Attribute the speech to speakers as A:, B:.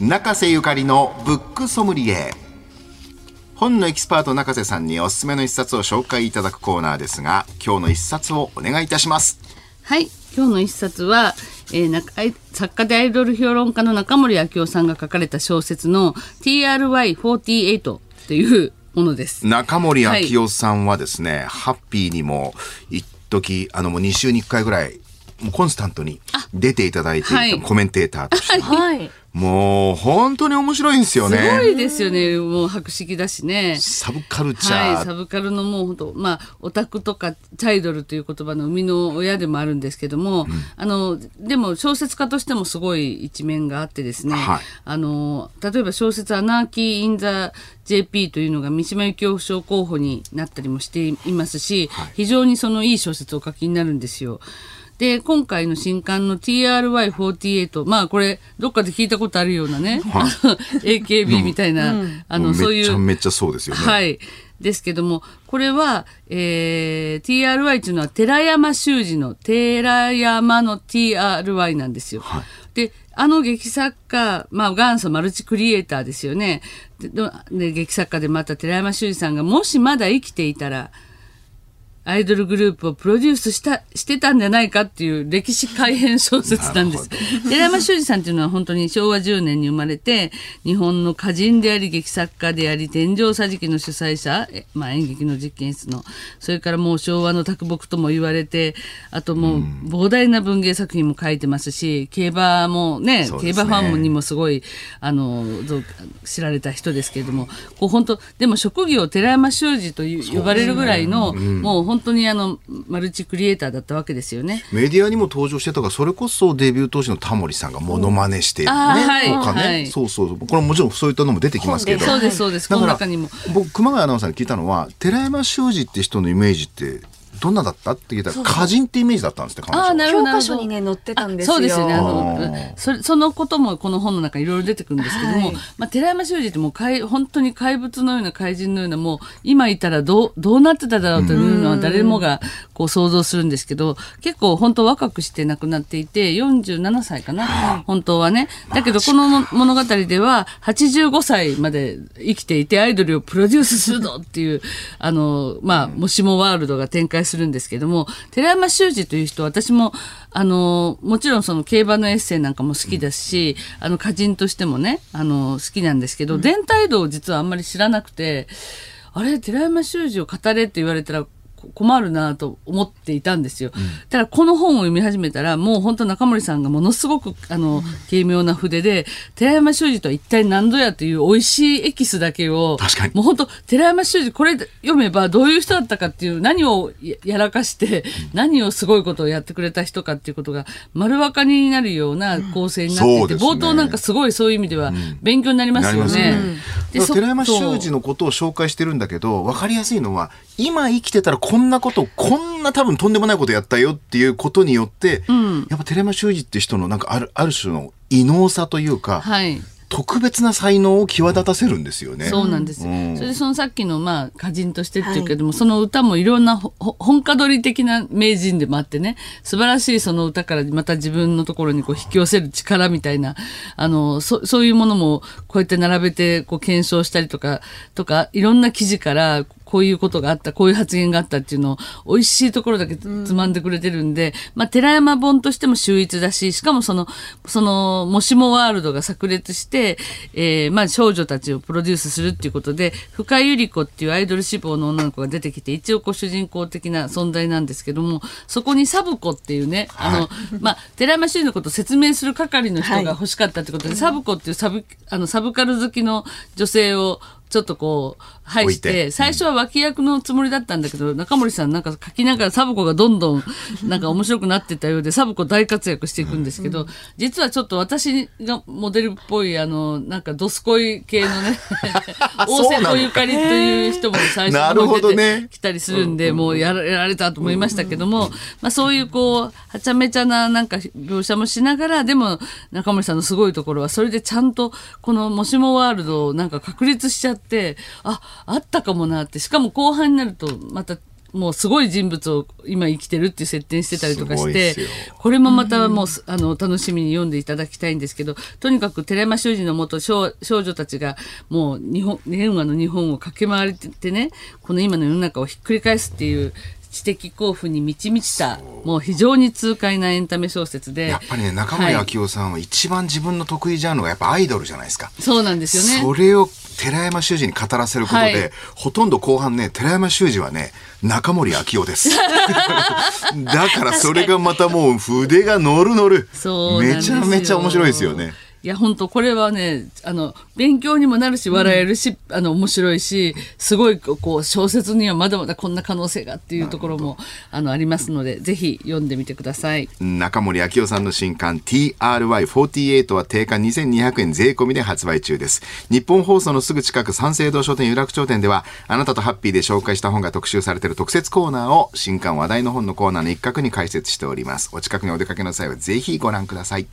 A: 中瀬ゆかりのブックソムリエ。本のエキスパート中瀬さんにおすすめの一冊を紹介いただくコーナーですが今日の一冊をお願いいたします。
B: はい。今日の一冊は、えー、中作家でアイドル評論家の中森明夫さんが書かれた小説の TRY48 というものです。
A: 中森明夫さんはですね、はい、ハッピーにも一時あのもう2週に1回ぐらいもうコンスタントに出ていただいていたコメンテーターとして、はい、もう本当に面白いんですよね。
B: すごいですよね。もう博識だしね。
A: サブカルチャー。
B: はい、サブカルのもう本当まあオタクとかチャイドルという言葉の生みの親でもあるんですけども、うん、あのでも小説家としてもすごい一面があってですね。はい、あの例えば小説アナーキーインザ JP というのが三島由紀夫賞候補になったりもしていますし、はい、非常にそのいい小説を書きになるんですよ。で、今回の新刊の TRY48、まあこれ、どっかで聞いたことあるようなね、はい、AKB みたいな、うん、
A: あの、そういう。めちゃめちゃそうですよね。
B: はい。ですけども、これは、えー、TRY というのは寺山修司の寺山の TRY なんですよ。はい、で、あの劇作家、まあ元祖マルチクリエイターですよね。でで劇作家でまた寺山修司さんがもしまだ生きていたら、アイドルグループをプロデュースしたしてたんじゃないかっていう歴史改変小説なんです。寺山修司さんっていうのは本当に昭和10年に生まれて日本の歌人であり劇作家であり天井桟敷の主催者、まあ、演劇の実験室のそれからもう昭和の卓木とも言われてあともう膨大な文芸作品も書いてますし競馬もね、ね、競馬ファンにもすごいあの知られた人ですけれどもこう本当でも職業寺山修司と呼ばれるぐらいの、ね。うん、もう本当にあのマルチクリエイターだったわけですよね。
A: メディアにも登場してたからそれこそデビュー当時のタモリさんがモノマネしてね、はい、とかね、はい、そうそうこれもちろんそういったのも出てきますけど。
B: そうですそうです。この中にも。
A: 僕熊谷アナウンサーに聞いたのは寺山修司って人のイメージってどんなだった？って聞いたら歌人ってイメージだったんですね
C: あなるほど教科書にね載ってたんです
B: そうですよね。あのそそのこともこの本の中いろいろ出てくるんですけども、はい、まあ、寺山修司ってもう怪本当に怪物のような怪人のようなもう今いたらどうどうなってただろうというのは誰もがこう想像するんですけど結構本当若くして亡くなっていて47歳かな、はい、本当はね。だけどこの物語では85歳まで生きていてアイドルをプロデュースするぞっていうあのまあもしもワールドが展開するんですけども、寺山修司という人、私も、あの、もちろんその競馬のエッセイなんかも好きですし、うん、あの、歌人としてもね、あの、好きなんですけど、うん、伝体道を実はあんまり知らなくて、あれ、寺山修司を語れって言われたら、困るなと思っていたんですよ。うん、ただこの本を読み始めたらもう本当中森さんがものすごくあの、軽妙な筆で寺山修司とは一体何度やという美味しいエキスだけをもう本当寺山修司これ読めばどういう人だったかっていう何をやらかして、何をすごいことをやってくれた人かっていうことが丸分かりになるような構成になっていて、うんね、冒頭なんかすごいそういう意味では勉強になりますよね。
A: うん、寺山修司のことを紹介してるんだけど分かりやすいのは今生きてたらこんなことこんな多分とんでもないことやったよっていうことによって、うん、やっぱ寺山修司って人のなんかあるある種の異能さというか、はい、特別な才能を際立たせるんですよね。
B: そうなんです。うん、それでそのさっきのまあ歌人としてっていうけども、はい、その歌もいろんな本家取り的な名人でもあってね、素晴らしいその歌からまた自分のところにこう引き寄せる力みたいな、あの、そそういうものもこうやって並べてこう検証したりとか、とか、いろんな記事からこういうことがあった、こういう発言があったっていうのを、美味しいところだけつまんでくれてるんで、うん、まあ、寺山本としても秀逸だし、しかもその、その、もしもワールドが炸裂して、えー、まあ、少女たちをプロデュースするっていうことで、深井百合子っていうアイドル志望の女の子が出てきて、一応こう主人公的な存在なんですけども、そこにサブ子っていうね、あの、はい、まあ、寺山修のことを説明する係の人が欲しかったってことで、はい、サブ子っていうサブ、あの、サブカル好きの女性を、ちょっとこう、入して、最初は脇役のつもりだったんだけど、中森さんなんか書きながらサブ子がどんどんなんか面白くなってたようで、サブ子大活躍していくんですけど、実はちょっと私がモデルっぽい、あの、なんかドスコイ系のね、大瀬戸ゆかりという人も最初に出てきたりするんで、もうやられたと思いましたけども、まあそういうこう、はちゃめちゃななんか描写もしながら、でも中森さんのすごいところは、それでちゃんとこのもしもワールドをなんか確立しちゃって、あ、あったかもなって。しかも後半になるとまたもうすごい人物を今生きてるっていう設定にしてたりとかしてこれもまたもう、あの楽しみに読んでいただきたいんですけどとにかく寺山修司のもと少少女たちがもう日本令和の日本を駆け回ってねこの今の世の中をひっくり返すっていう知的興奮に満ち満ちたもう非常に痛快なエンタメ小説で
A: やっぱりね中森明夫さんは一番自分の得意ジャンルがやっぱアイドルじゃないですか。
B: そうなんですよね。
A: それを寺山修司に語らせることで、
B: はい。
A: ほとんど後半ね寺山修司はね中森明夫です。だからそれがまたもう筆が乗る乗る。めちゃめちゃ面白いですよね
B: いや本当これはねあの勉強にもなるし笑えるし、あの面白いしすごいこう小説にはまだまだこんな可能性がっていうところもあのありますのでぜひ読んでみてください。
A: 中森明夫さんの新刊 TRY48 は定価2200円税込みで発売中です。日本放送のすぐ近く三省堂書店有楽町店ではあなたとハッピーで紹介した本が特集されている特設コーナーを新刊話題の本のコーナーの一角に開設しております。お近くにお出かけの際はぜひご覧ください